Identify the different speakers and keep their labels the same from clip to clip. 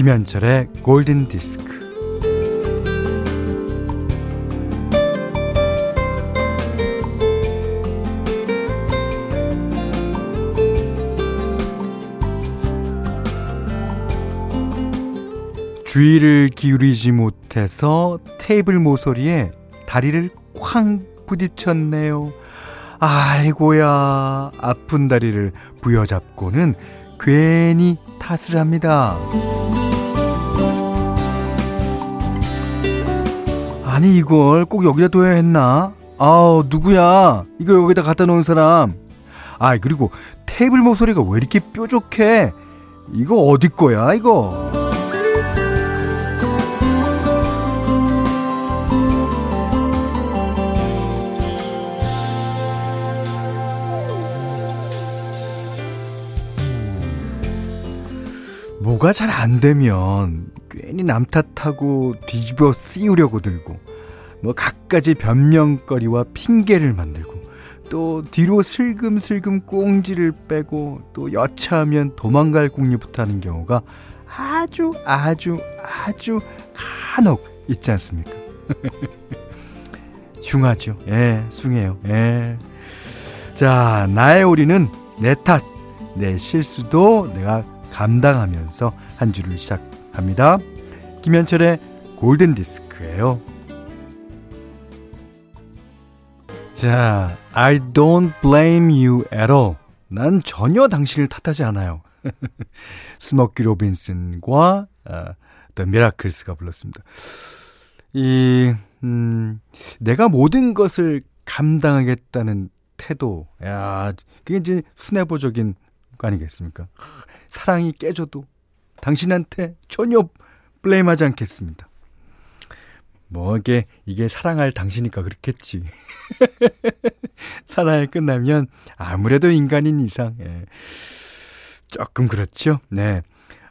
Speaker 1: 김현철의 골든 디스크. 주의를 기울이지 못해서 테이블 모서리에 다리를 쾅 부딪혔네요. 아이고야, 아픈 다리를 부여잡고는 괜히 탓을 합니다. 아니, 이걸 꼭 여기다 둬야 했나? 아우, 누구야? 이거 여기다 갖다 놓은 사람. 아, 그리고 테이블 모서리가 왜 이렇게 뾰족해? 이거 어디 거야, 이거? 뭐가 잘 안 되면 괜히 남 탓하고 뒤집어 씌우려고 들고 뭐 갖가지 변명거리와 핑계를 만들고 또 뒤로 슬금슬금 꽁지를 빼고 또 여차하면 도망갈 궁리부터 하는 경우가 아주 아주 아주 간혹 있지 않습니까? 흉하죠. 예, 숭해요. 예. 자, 나의 오리는 내 탓, 내 실수도 내가 감당하면서 한 주를 시작 합니다. 김현철의 골든 디스크예요. 자, I don't blame you at all. 난 전혀 당신을 탓하지 않아요. 스모키 로빈슨과 어, The Miracles가 불렀습니다. 이 음, 내가 모든 것을 감당하겠다는 태도. 야, 그게 이제 순애보적인 거 아니겠습니까? 사랑이 깨져도 당신한테 전혀 블레임하지 않겠습니다. 뭐 이게 이게 사랑할 당신이니까 그렇겠지. 사랑이 끝나면 아무래도 인간인 이상 예. 조금 그렇죠. 네.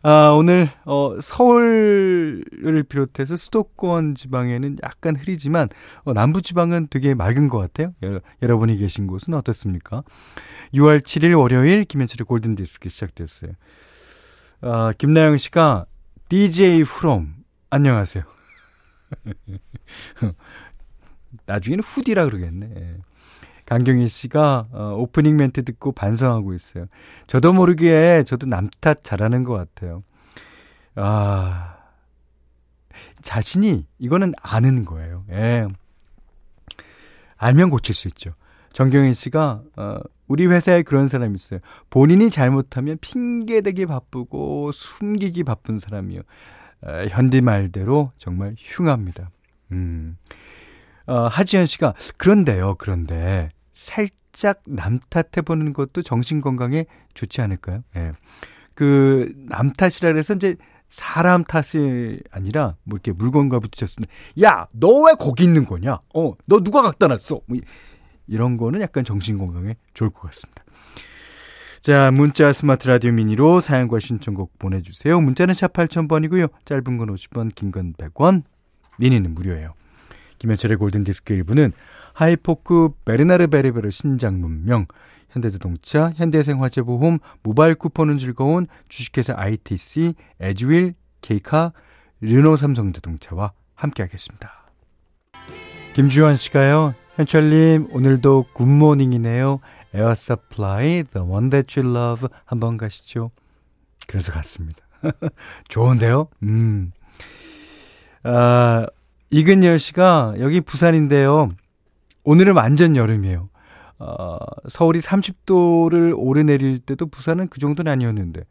Speaker 1: 아, 오늘 어 서울을 비롯해서 수도권 지방에는 약간 흐리지만 어, 남부 지방은 되게 맑은 것 같아요. 여, 여러분이 계신 곳은 어떻습니까? 6월 7일 월요일 김현철의 골든 디스크 시작됐어요. 아, 김나영 씨가 DJ 프롬 안녕하세요. 나중에는 후디라 그러겠네. 예. 강경희 씨가 어, 오프닝 멘트 듣고 반성하고 있어요. 저도 모르게 저도 남 탓 잘하는 것 같아요. 아, 자신이 이거는 아는 거예요. 예. 알면 고칠 수 있죠. 정경희 씨가 어, 우리 회사에 그런 사람이 있어요. 본인이 잘못하면 핑계대기 바쁘고 숨기기 바쁜 사람이요. 어, 현디 말대로 정말 흉합니다. 음. 어, 하지연 씨가 그런데요. 그런데 살짝 남 탓해 보는 것도 정신 건강에 좋지 않을까요? 예. 그, 남 탓이라 해서 이제 사람 탓이 아니라 뭐 이렇게 물건과 부딪혔을 때, 야, 너 왜 거기 있는 거냐? 어, 너 누가 갖다 놨어? 뭐 이런 거는 약간 정신 건강에 좋을 것 같습니다. 자, 문자 스마트 라디오 미니로 사연과 신청곡 보내주세요. 문자는 샵 8000번이고요. 짧은 건 50원, 긴 건 100원, 미니는 무료예요. 김현철의 골든디스크 1부는 하이포크 베르나르 베르베르 신작 문명, 현대자동차, 현대해상화재보험, 모바일 쿠폰은 즐거운 주식회사 ITC, 에듀윌, 케이카, 르노 삼성자동차와 함께하겠습니다. 김주환 씨가요. 현철님 오늘도 굿모닝이네요. 에어 서플라이 The One That You Love 한번 가시죠. 그래서 갔습니다. 좋은데요? 음. 아, 이근열 씨가 여기 부산인데요. 오늘은 완전 여름이에요. 어, 서울이 30도를 오르내릴 때도 부산은 그 정도는 아니었는데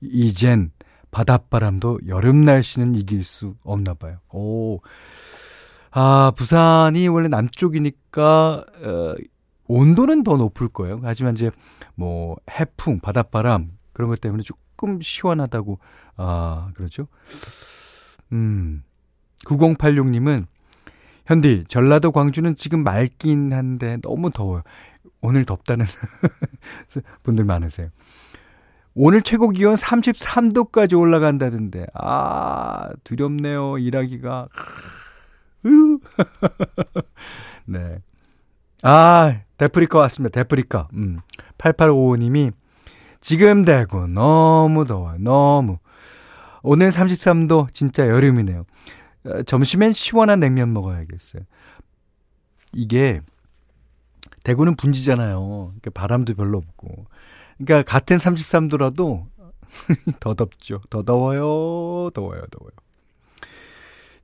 Speaker 1: 이젠 바닷바람도 여름 날씨는 이길 수 없나 봐요. 오. 아, 부산이 원래 남쪽이니까 어, 온도는 더 높을 거예요. 하지만 이제 뭐 해풍, 바닷바람 그런 것 때문에 조금 시원하다고 아, 그러죠. 음. 9086님은 현디, 전라도 광주는 지금 맑긴 한데 너무 더워요. 오늘 덥다는 분들 많으세요. 오늘 최고 기온 33도까지 올라간다던데. 아, 두렵네요. 일하기가. 네. 아, 데프리카 왔습니다. 데프리카. 음. 8855님이 지금 대구 너무 더워요. 너무. 오늘 33도 진짜 여름이네요. 어, 점심엔 시원한 냉면 먹어야겠어요. 이게 대구는 분지잖아요. 그러니까 바람도 별로 없고. 그러니까 같은 33도라도 더 덥죠. 더 더워요. 더워요. 더워요.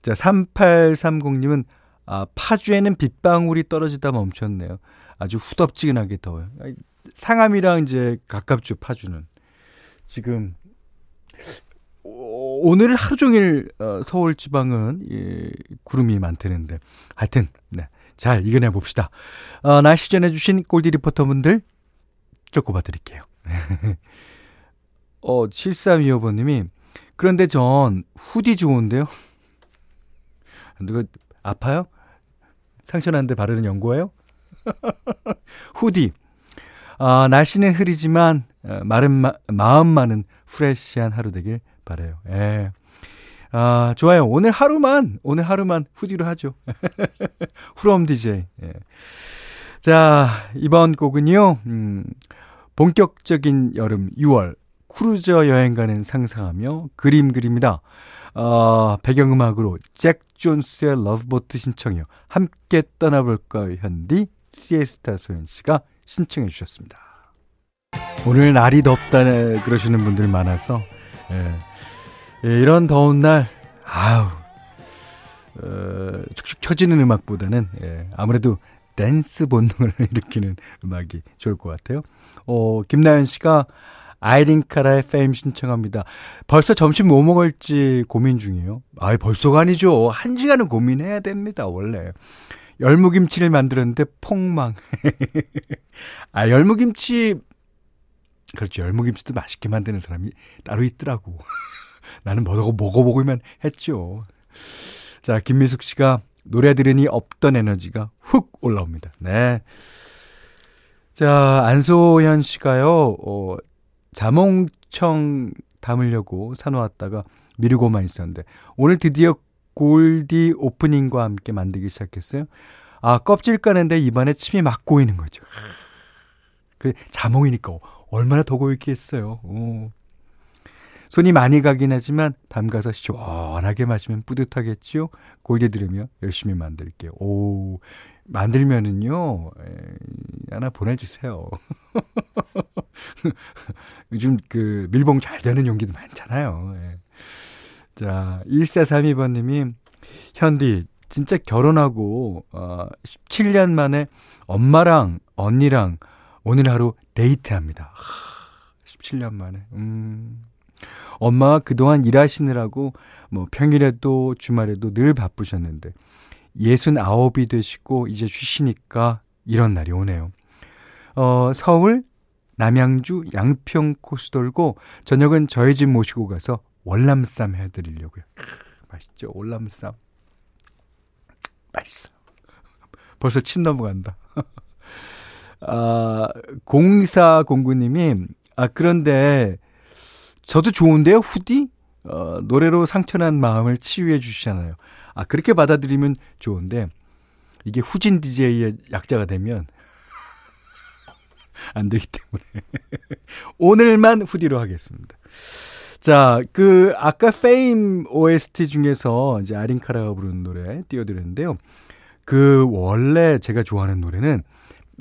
Speaker 1: 자, 3830님은 아, 파주에는 빗방울이 떨어지다 멈췄네요. 아주 후덥지근하게 더워요. 상암이랑 이제 가깝죠, 파주는. 지금 오늘 하루 종일 어, 서울 지방은 예, 구름이 많다는데 하여튼 네. 잘 이겨내 봅시다. 어, 날씨 전해주신 골디 리포터분들 쪼꼬봐 드릴게요. 어, 7325번님이 그런데 전 후디 좋은데요? 누가 아파요? 상처났는데 바르는 연고예요? 후디. 아, 날씨는 흐리지만 어, 마른 마, 마음만은 fresh한 하루 되길 바래요. 예. 아, 좋아요. 오늘 하루만, 오늘 하루만 흐디로 하죠. 흐림 DJ. 예. 자, 이번 곡은요, 음, 본격적인 여름 6월 크루즈 여행 가는 상상하며 그림 그립니다. 어, 배경음악으로 잭 존스의 Love Boat 신청이요. 함께 떠나볼까요, 현디? 시에스타 소연 씨가 신청해 주셨습니다. 오늘 날이 덥다 그러시는 분들 많아서 예. 예, 이런 더운 날 아우 어, 축축 처지는 음악보다는 예, 아무래도 댄스 본능을 일으키는 음악이 좋을 것 같아요. 어, 김나연 씨가 아이린 카라의 페임 신청합니다. 벌써 점심 뭐 먹을지 고민 중이에요. 아이, 벌써가 아니죠. 한 시간은 고민해야 됩니다, 원래. 열무김치를 만들었는데 폭망. 아, 열무김치, 그렇죠. 열무김치도 맛있게 만드는 사람이 따로 있더라고. 나는 먹어, 먹어보기만 했죠. 자, 김미숙 씨가 노래 들으니 없던 에너지가 훅 올라옵니다. 네. 자, 안소현 씨가요, 어, 자몽청 담으려고 사놓았다가 미루고만 있었는데, 오늘 드디어 골디 오프닝과 함께 만들기 시작했어요. 아, 껍질 까는데 입안에 침이 막 고이는 거죠. 그 자몽이니까 얼마나 더 고이겠어요. 오. 손이 많이 가긴 하지만 담가서 시원하게 마시면 뿌듯하겠지요. 골디 들으며 열심히 만들게요. 오, 만들면은요, 에, 하나 보내주세요. 요즘 그 밀봉 잘 되는 용기도 많잖아요. 예. 자, 1432번님이, 현디, 진짜 결혼하고, 어, 17년 만에 엄마랑 언니랑 오늘 하루 데이트합니다. 17년 만에. 음. 엄마가 그동안 일하시느라고 뭐 평일에도 주말에도 늘 바쁘셨는데 69이 되시고 이제 쉬시니까 이런 날이 오네요. 어, 서울, 남양주, 양평 코스 돌고 저녁은 저희 집 모시고 가서 월남쌈 해드리려고요. 맛있죠? 월남쌈. 맛있어. 벌써 침 넘어간다. 아, 0409님이, 아, 그런데 저도 좋은데요, 후디? 어, 노래로 상처난 마음을 치유해 주시잖아요. 아, 그렇게 받아들이면 좋은데, 이게 후진 DJ의 약자가 되면, 안 되기 때문에. 오늘만 후디로 하겠습니다. 자, 그, 아까 페임 OST 중에서 이제 아린카라가 부르는 노래 띄워드렸는데요. 그, 원래 제가 좋아하는 노래는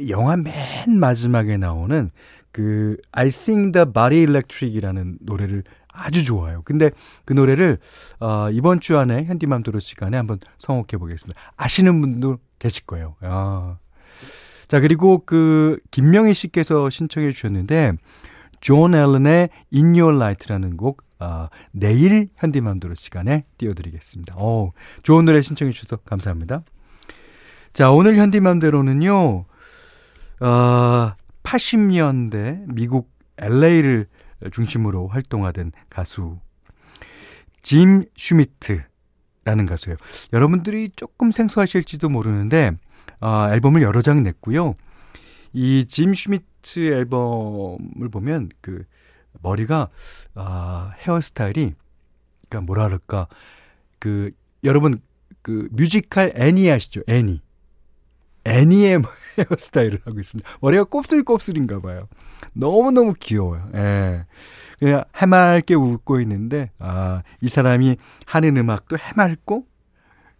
Speaker 1: 영화 맨 마지막에 나오는 그 I Sing the Body Electric이라는 노래를 아주 좋아요. 근데 그 노래를 어, 이번 주 안에 현디맘대로 시간에 한번 성혹해 보겠습니다. 아시는 분도 계실 거예요. 아. 자 그리고 그 김명희 씨께서 신청해 주셨는데 존 앨런의 In Your Light라는 곡 어, 내일 현디맘대로 시간에 띄워드리겠습니다. 어, 좋은 노래 신청해 주셔서 감사합니다. 자 오늘 현디맘대로는요. 어, 80년대 미국 LA를 중심으로 활동하던 가수 짐 슈미트라는 가수예요. 여러분들이 조금 생소하실지도 모르는데 어, 앨범을 여러 장 냈고요. 이 짐 슈미트 앨범을 보면 그 머리가 아, 헤어스타일이 그러니까 뭐라 그럴까 그 여러분 그 뮤지컬 애니 아시죠? 애니. 애니의 헤어스타일을 하고 있습니다. 머리가 곱슬곱슬인가 봐요. 너무너무 귀여워요. 예. 그냥 해맑게 웃고 있는데, 아, 이 사람이 하는 음악도 해맑고,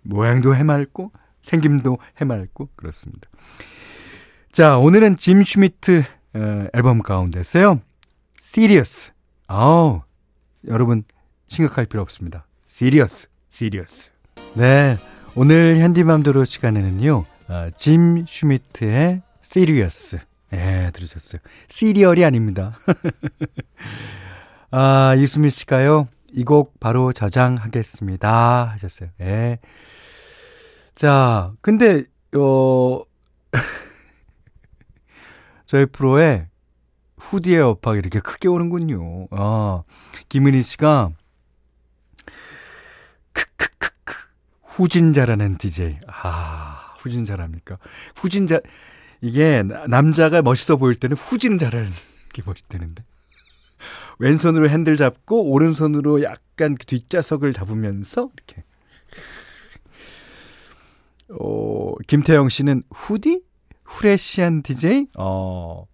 Speaker 1: 모양도 해맑고, 생김도 해맑고, 그렇습니다. 자, 오늘은 짐 슈미트 어, 앨범 가운데서요. Serious. 아우, 여러분, 심각할 필요 없습니다. Serious. Serious. 네. 오늘 현디맘대로 시간에는요, 어, 짐 슈미트의 Serious. 예, 들으셨어요. 시리얼이 아닙니다. 아, 이수미 씨가요, 이 곡 바로 저장하겠습니다. 하셨어요. 예. 자, 근데, 어, 저희 프로에 후디의 업박이 이렇게 크게 오는군요. 아, 김은희 씨가, 크크크크, 후진자라는 DJ. 아, 후진자랍니까? 후진자, 이게 남자가 멋있어 보일 때는 후진을 잘하는 게 멋있다는데. 왼손으로 핸들 잡고 오른손으로 약간 그 뒷좌석을 잡으면서 이렇게. 어, 김태영 씨는 후디? 후레시한 DJ? 어,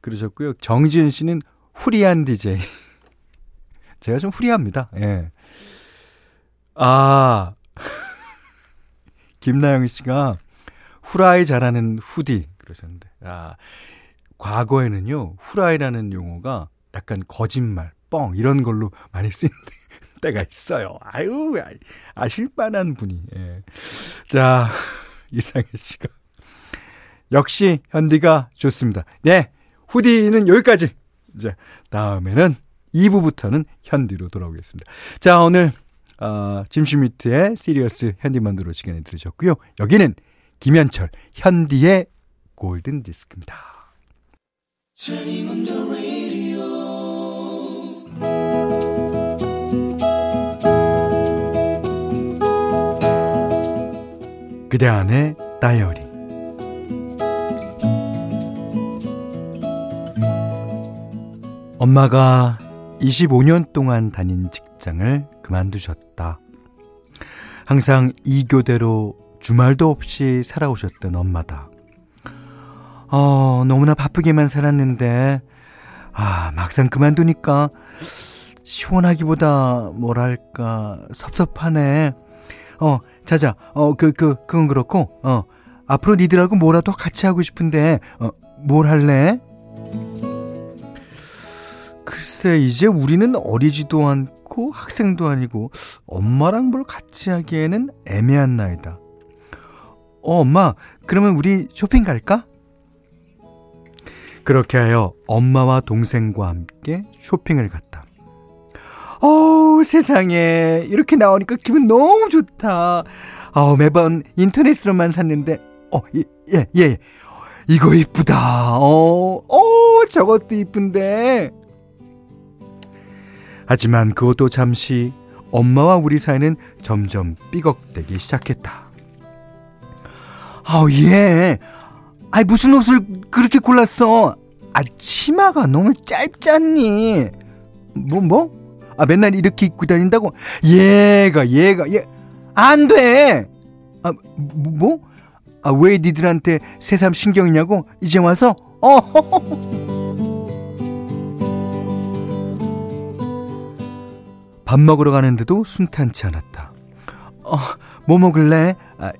Speaker 1: 그러셨고요. 정지은 씨는 후리한 DJ. 제가 좀 후리합니다. 예. 아, 김나영 씨가 후라이 잘하는 후디 그러셨는데, 아, 과거에는요, 후라이라는 용어가 약간 거짓말, 뻥, 이런 걸로 많이 쓰이는 때가 있어요. 아유, 아실 뻔한 분이. 예. 자, 이상해 씨가. 역시 현디가 좋습니다. 네, 후디는 여기까지. 이제 다음에는 2부부터는 현디로 돌아오겠습니다. 자, 오늘 어, 짐슈미트의 시리어스 현디만두로 시간에 들으셨고요. 여기는 김현철 현디의 골든 디스크입니다. 그대 안의 다이어리 엄마가 25년 동안 다닌 직장을 그만두셨다. 항상 이 교대로 주말도 없이 살아오셨던 엄마다. 어, 너무나 바쁘게만 살았는데, 아, 막상 그만두니까, 시원하기보다, 뭐랄까, 섭섭하네. 어, 자자, 어, 그, 그, 그건 그렇고, 어, 앞으로 니들하고 뭐라도 같이 하고 싶은데, 어, 뭘 할래? 글쎄, 이제 우리는 어리지도 않고 학생도 아니고 엄마랑 뭘 같이 하기에는 애매한 나이다. 어, 엄마, 그러면 우리 쇼핑 갈까? 그렇게 하여 엄마와 동생과 함께 쇼핑을 갔다. 어우, 세상에. 이렇게 나오니까 기분 너무 좋다. 어, 매번 인터넷으로만 샀는데, 어, 예, 예, 예. 이거 이쁘다. 어, 어, 저것도 이쁜데. 하지만 그것도 잠시 엄마와 우리 사이는 점점 삐걱대기 시작했다. 아우, 예. 아이, 무슨 옷을 그렇게 골랐어? 아, 치마가 너무 짧잖니. 뭐, 뭐? 아, 맨날 이렇게 입고 다닌다고? 얘가, 얘가, 얘, 안 돼! 아, 뭐? 아, 왜 니들한테 새삼 신경이냐고? 이제 와서? 어, 밥 먹으러 가는데도 순탄치 않았다. 어, 뭐 먹을래? 아,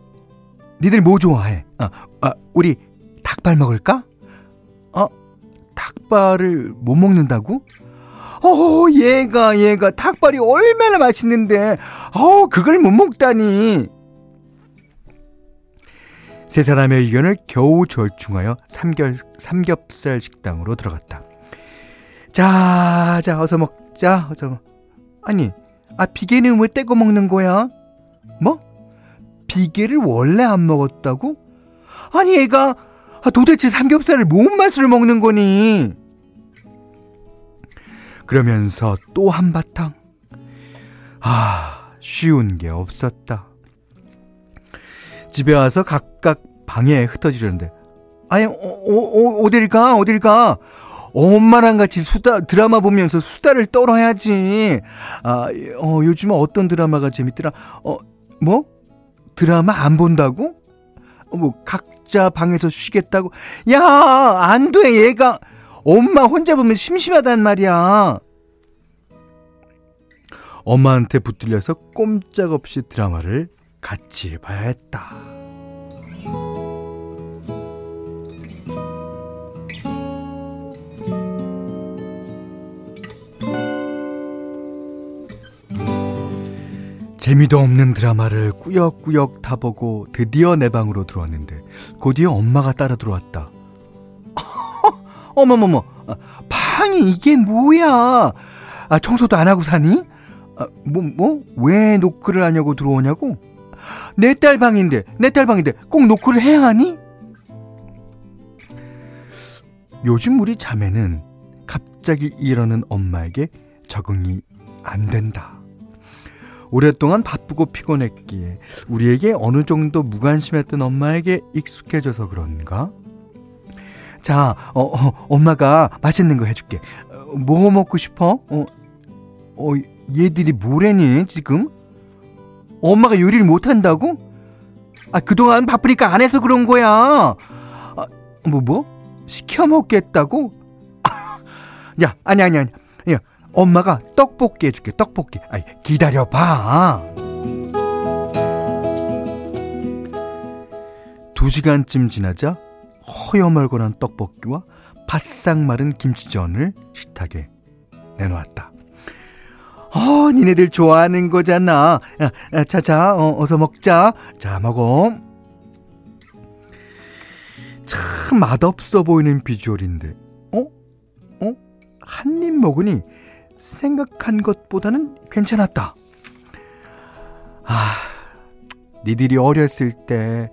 Speaker 1: 니들 뭐 좋아해? 아, 아, 우리 닭발 먹을까? 어, 닭발을 못 먹는다고? 어, 얘가, 얘가 닭발이 얼마나 맛있는데, 어, 그걸 못 먹다니. 세 사람의 의견을 겨우 절충하여 삼겹, 삼겹살 식당으로 들어갔다. 자, 자, 어서 먹자, 어서 먹. 아니, 아, 비계는 왜 떼고 먹는 거야? 뭐? 비계를 원래 안 먹었다고? 아니, 얘가 아, 도대체 삼겹살을 뭔 맛으로 먹는 거니? 그러면서 또 한바탕. 아, 쉬운 게 없었다. 집에 와서 각각 방에 흩어지려는데, 아니, 어, 어, 어, 어딜 가? 어딜 가? 엄마랑 같이 수다, 드라마 보면서 수다를 떨어야지. 아, 어, 요즘 어떤 드라마가 재밌더라? 어, 뭐? 드라마 안 본다고? 뭐 각자 방에서 쉬겠다고. 야, 안 돼. 얘가 엄마 혼자 보면 심심하단 말이야. 엄마한테 붙들려서 꼼짝없이 드라마를 같이 봐야 했다. 재미도 없는 드라마를 꾸역꾸역 다 보고 드디어 내 방으로 들어왔는데 곧이어 엄마가 따라 들어왔다. 어머머머, 아, 방이 이게 뭐야? 아, 청소도 안 하고 사니? 아, 뭐, 뭐? 왜 노크를 하냐고 들어오냐고? 내 딸 방인데, 내 딸 방인데 꼭 노크를 해야 하니? 요즘 우리 자매는 갑자기 이러는 엄마에게 적응이 안 된다. 오랫동안 바쁘고 피곤했기에 우리에게 어느 정도 무관심했던 엄마에게 익숙해져서 그런가? 자, 어, 어 엄마가 맛있는 거 해줄게. 어, 뭐 먹고 싶어? 어, 어, 얘들이 뭐래니, 지금? 엄마가 요리를 못한다고? 아, 그동안 바쁘니까 안 해서 그런 거야. 아, 뭐, 뭐? 시켜 먹겠다고? 야, 아니, 아니, 아니. 야, 엄마가 떡볶이 해줄게, 떡볶이. 아 기다려봐. 두 시간쯤 지나자 허여멀건한 떡볶이와 바싹 마른 김치전을 식탁에 내놓았다. 어, 니네들 좋아하는 거잖아. 야, 자, 자, 어, 어서 먹자. 자, 먹어. 참 맛없어 보이는 비주얼인데, 어? 어? 한 입 먹으니 생각한 것보다는 괜찮았다. 아, 니들이 어렸을 때,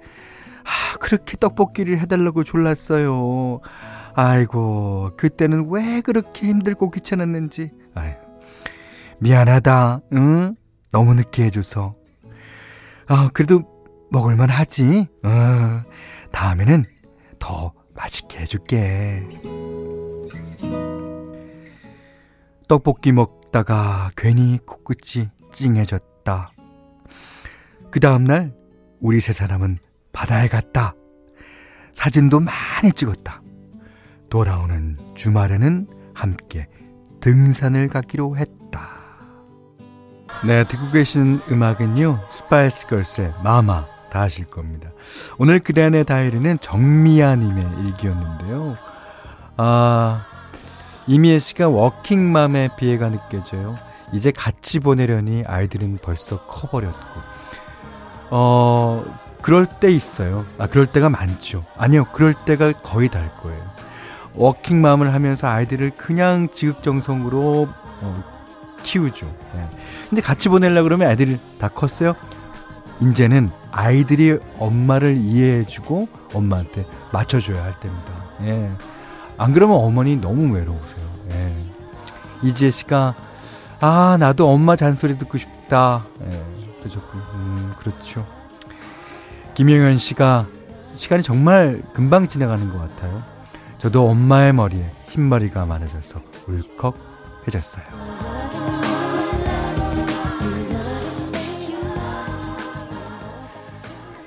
Speaker 1: 아, 그렇게 떡볶이를 해달라고 졸랐어요. 아이고, 그때는 왜 그렇게 힘들고 귀찮았는지. 아유, 미안하다, 응? 너무 늦게 해줘서. 아, 그래도 먹을만 하지. 어, 다음에는 더 맛있게 해줄게. 떡볶이 먹다가 괜히 코끝이 찡해졌다. 그 다음날 우리 세 사람은 바다에 갔다. 사진도 많이 찍었다. 돌아오는 주말에는 함께 등산을 가기로 했다. 네, 듣고 계신 음악은요, 스파이스 걸스의 Mama 다 아실 겁니다. 오늘 그대안의 다이어리는 정미아님의 일기였는데요. 아, 이미애 씨가 워킹맘의 비애가 느껴져요. 이제 같이 보내려니 아이들은 벌써 커버렸고. 어, 그럴 때 있어요. 아, 그럴 때가 많죠. 아니요, 그럴 때가 거의 달 거예요. 워킹맘을 하면서 아이들을 그냥 지극정성으로 어, 키우죠. 네. 근데 같이 보내려 그러면 아이들이 다 컸어요. 이제는 아이들이 엄마를 이해해주고 엄마한테 맞춰줘야 할 때입니다. 예. 안 그러면 어머니 너무 외로우세요. 예. 이지혜 씨가 아 나도 엄마 잔소리 듣고 싶다. 예. 그러셨군요. 음, 그렇죠. 김영현 씨가 시간이 정말 금방 지나가는 것 같아요. 저도 엄마의 머리에 흰머리가 많아져서 울컥해졌어요.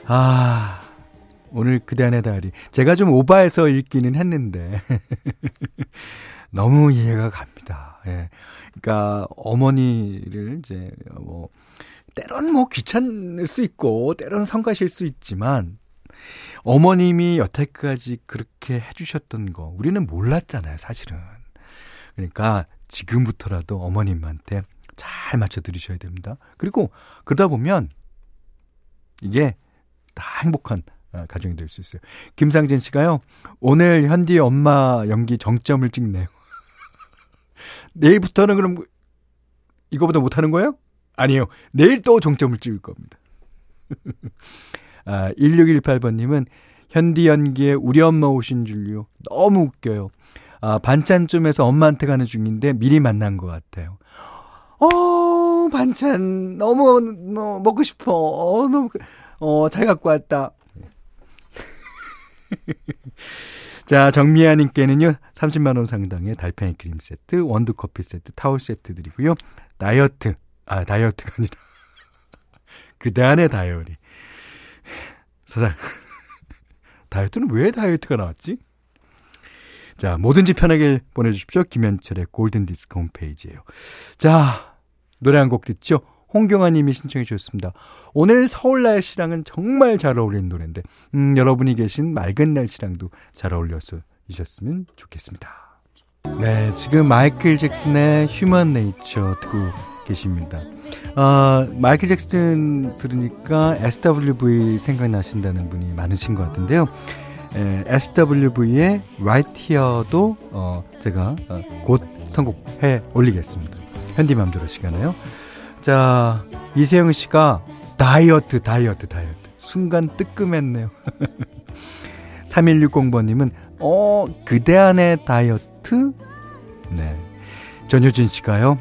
Speaker 1: 아, 오늘 그대 안의 다리. 제가 좀 오바해서 읽기는 했는데. 너무 이해가 갑니다. 예. 그러니까 어머니를 이제 뭐 때론 뭐 귀찮을 수 있고 때론 성가실 수 있지만 어머님이 여태까지 그렇게 해주셨던 거 우리는 몰랐잖아요, 사실은. 그러니까 지금부터라도 어머님한테 잘 맞춰 드리셔야 됩니다. 그리고 그러다 보면 이게 다 행복한 어, 가정이 될 수 있어요. 김상진 씨가요, 오늘 현디 엄마 연기 정점을 찍네요. 내일부터는 그럼 이거보다 못하는 거예요? 아니요. 내일 또 정점을 찍을 겁니다. 아, 1618번님은 현디 연기에 우리 엄마 오신 줄요. 너무 웃겨요. 아, 반찬쯤에서 엄마한테 가는 중인데 미리 만난 것 같아요. 어, 반찬 너무 뭐, 먹고 싶어. 어, 너무 어, 잘 갖고 왔다. 자, 정미아 님께는요, 30만 원 상당의 달팽이 크림 세트, 원두 커피 세트, 타월 세트 드리고요. 다이어트, 아, 다이어트가 아니라, 그 다음에 다이어리. 사장, 다이어트는 왜 다이어트가 나왔지? 자, 뭐든지 편하게 보내주십시오. 김현철의 골든디스크 홈페이지에요. 자, 노래 한 곡 듣죠? 홍경아 님이 신청해 주셨습니다. 오늘 서울 날씨랑은 정말 잘 어울리는 노래인데, 음, 여러분이 계신 맑은 날씨랑도 잘 어울려서 이셨으면 좋겠습니다. 네, 지금 마이클 잭슨의 휴먼 네이처 듣고 계십니다. 어, 마이클 잭슨 들으니까 SWV 생각나신다는 분이 많으신 것 같은데요. 에, SWV의 Right Here도 어, 제가 어, 곧 선곡해 올리겠습니다. 현디맘대로 시간에요. 자, 이세영 씨가 다이어트, 다이어트, 다이어트. 순간 뜨끔했네요. 3160번님은, 어, 그대 안의 다이어트? 네. 전효진 씨가요,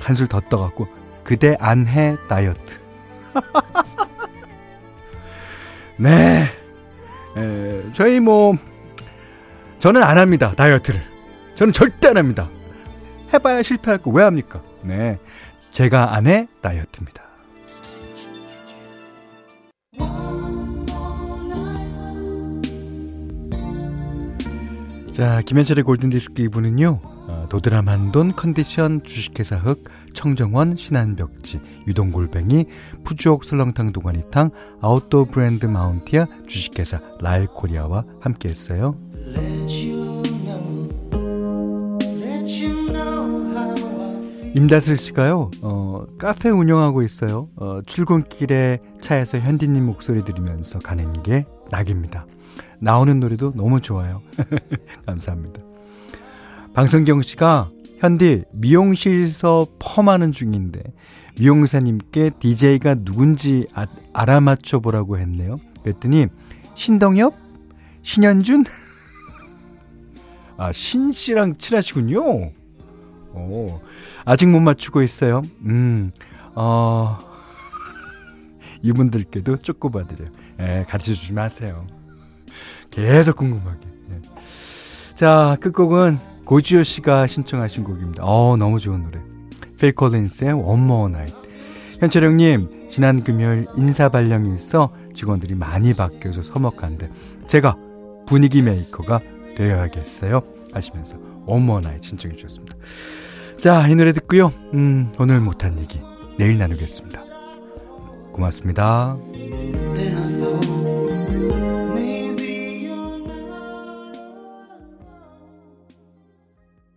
Speaker 1: 한술 더 떠갖고, 그대 안 해 다이어트. 네. 에, 저희 뭐, 저는 안 합니다, 다이어트를. 저는 절대 안 합니다. 해봐야 실패할 거 왜 합니까? 네. 제가 아내 다이어트입니다. 자, 김현철의 골든디스크 이분은요, 어, 도드라만돈 컨디션 주식회사 흑, 청정원 신한벽지, 유동골뱅이, 푸주옥 설렁탕 도가니탕, 아웃도어 브랜드 마운티아 주식회사 라일코리아와 함께 했어요. 임다슬 씨가요, 어, 카페 운영하고 있어요. 어, 출근길에 차에서 현디님 목소리 들으면서 가는 게 낙입니다. 나오는 노래도 너무 좋아요. 감사합니다. 방성경 씨가 현디 미용실에서 펌하는 중인데 미용사님께 DJ가 누군지 아, 알아맞혀 보라고 했네요. 그랬더니 신동엽, 신현준, 아, 신 씨랑 친하시군요. 오, 아직 못 맞추고 있어요. 음, 어, 이분들께도 쪼꼬봐드려요. 예, 가르쳐 주지 마세요. 계속 궁금하게. 예. 자, 끝곡은 고지효 씨가 신청하신 곡입니다. 어, 너무 좋은 노래. 페이 콜린스의 One More Night. 현철 형님, 지난 금요일 인사발령이 있어 직원들이 많이 바뀌어서 서먹한데 제가 분위기 메이커가 되어야겠어요. 하시면서 One More Night 신청해 주셨습니다. 자, 이 노래 듣고요. 음, 오늘 못한 얘기 내일 나누겠습니다. 고맙습니다.